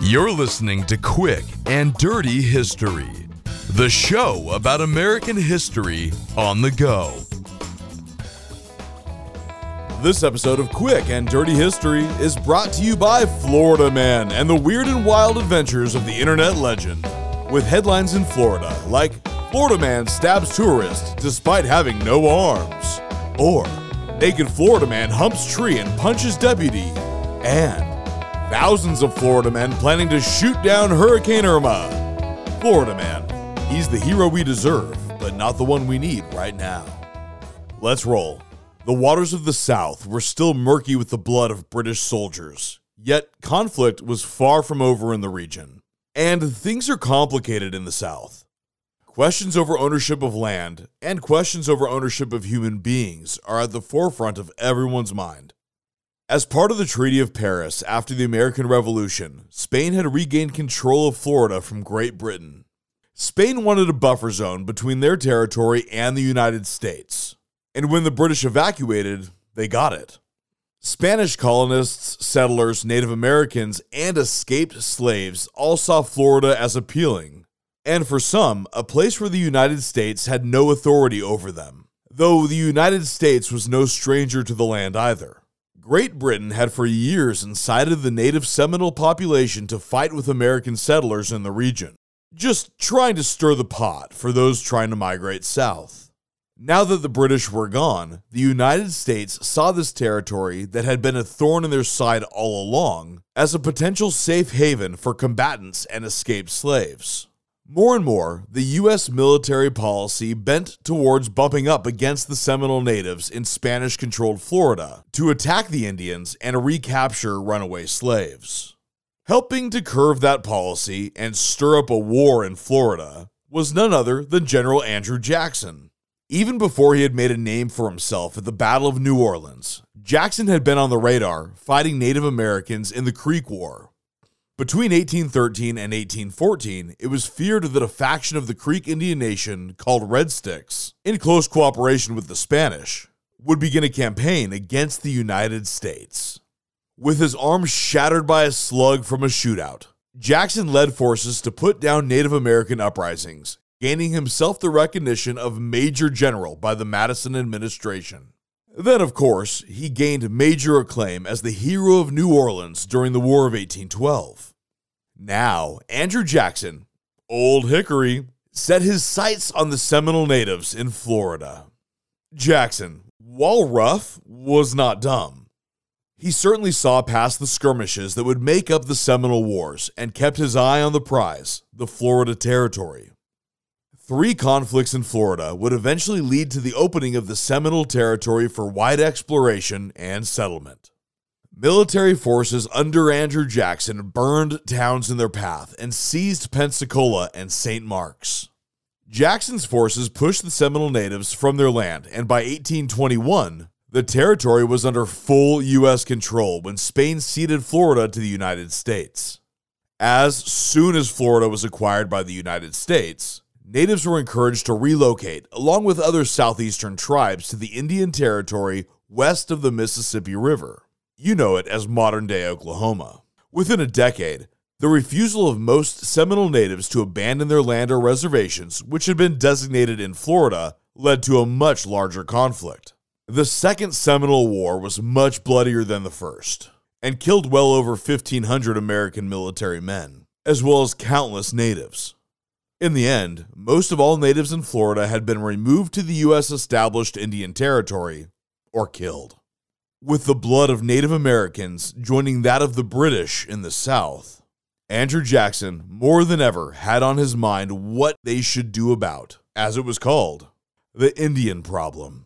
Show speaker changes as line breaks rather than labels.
You're listening to Quick and Dirty History, the show about American history on the go.
This episode of Quick and Dirty History is brought to you by Florida Man and the weird and wild adventures of the internet legend. With headlines in Florida like Florida Man stabs tourist despite having no arms, or Naked Florida Man humps tree and punches deputy, and thousands of Florida men planning to shoot down Hurricane Irma. Florida Man, he's the hero we deserve, but not the one we need right now. Let's roll. The waters of the South were still murky with the blood of British soldiers, yet conflict was far from over in the region. And things are complicated in the South. Questions over ownership of land and questions over ownership of human beings are at the forefront of everyone's mind. As part of the Treaty of Paris after the American Revolution, Spain had regained control of Florida from Great Britain. Spain wanted a buffer zone between their territory and the United States, and when the British evacuated, they got it. Spanish colonists, settlers, Native Americans, and escaped slaves all saw Florida as appealing and for some, a place where the United States had no authority over them, though the United States was no stranger to the land either. Great Britain had for years incited the native Seminole population to fight with American settlers in the region, just trying to stir the pot for those trying to migrate south. Now that the British were gone, the United States saw this territory that had been a thorn in their side all along as a potential safe haven for combatants and escaped slaves. More and more, the U.S. military policy bent towards bumping up against the Seminole natives in Spanish controlled Florida to attack the Indians and recapture runaway slaves. Helping to curve that policy and stir up a war in Florida was none other than General Andrew Jackson. Even before he had made a name for himself at the Battle of New Orleans, Jackson had been on the radar fighting Native Americans in the Creek War, between 1813 and 1814, it was feared that a faction of the Creek Indian Nation called Red Sticks, in close cooperation with the Spanish, would begin a campaign against the United States. With his arm shattered by a slug from a shootout, Jackson led forces to put down Native American uprisings, gaining himself the recognition of Major General by the Madison administration. Then, of course, he gained major acclaim as the hero of New Orleans during the War of 1812. Now, Andrew Jackson, Old Hickory, set his sights on the Seminole natives in Florida. Jackson, while rough, was not dumb. He certainly saw past the skirmishes that would make up the Seminole Wars and kept his eye on the prize, the Florida Territory. Three conflicts in Florida would eventually lead to the opening of the Seminole Territory for wide exploration and settlement. Military forces under Andrew Jackson burned towns in their path and seized Pensacola and St. Mark's. Jackson's forces pushed the Seminole natives from their land, and by 1821, the territory was under full U.S. control when Spain ceded Florida to the United States. As soon as Florida was acquired by the United States, natives were encouraged to relocate, along with other southeastern tribes, to the Indian Territory west of the Mississippi River. You know it as modern day Oklahoma. Within a decade, the refusal of most Seminole natives to abandon their land or reservations, which had been designated in Florida, led to a much larger conflict. The Second Seminole War was much bloodier than the first, and killed well over 1,500 American military men, as well as countless natives. In the end, most of all natives in Florida had been removed to the U.S. established Indian Territory or killed. With the blood of Native Americans joining that of the British in the South, Andrew Jackson more than ever had on his mind what they should do about, as it was called, the Indian problem.